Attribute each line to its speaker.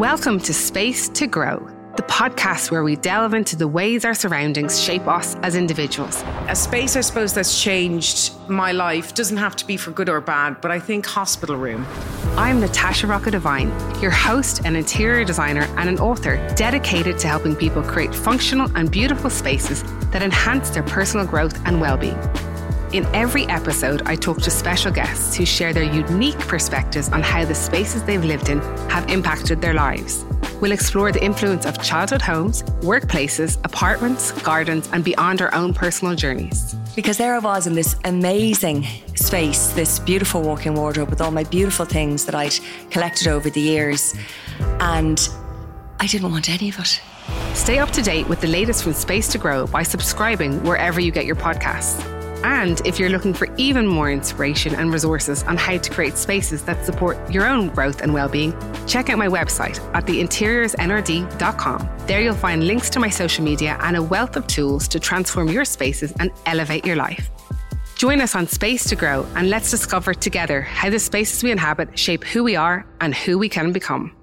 Speaker 1: Welcome to Space to Grow, the podcast where we delve into the ways our surroundings shape us as individuals.
Speaker 2: A space, I suppose, that's changed my life doesn't have to be for good or bad, but I think hospital room.
Speaker 1: I'm Natasha Rocca Devine, your host, an interior designer, and an author dedicated to helping people create functional and beautiful spaces that enhance their personal growth and well being. In every episode, I talk to special guests who share their unique perspectives on how the spaces they've lived in have impacted their lives. We'll explore the influence of childhood homes, workplaces, apartments, gardens, and beyond our own personal journeys.
Speaker 3: Because there I was in this amazing space, this beautiful walk in wardrobe with all my beautiful things that I'd collected over the years. And I didn't want any of it.
Speaker 1: Stay up to date with the latest from Space to Grow by subscribing wherever you get your podcasts. And if you're looking for even more inspiration and resources on how to create spaces that support your own growth and well-being, check out my website at theinteriorsnrd.com. There you'll find links to my social media and a wealth of tools to transform your spaces and elevate your life. Join us on Space to Grow and let's discover together how the spaces we inhabit shape who we are and who we can become.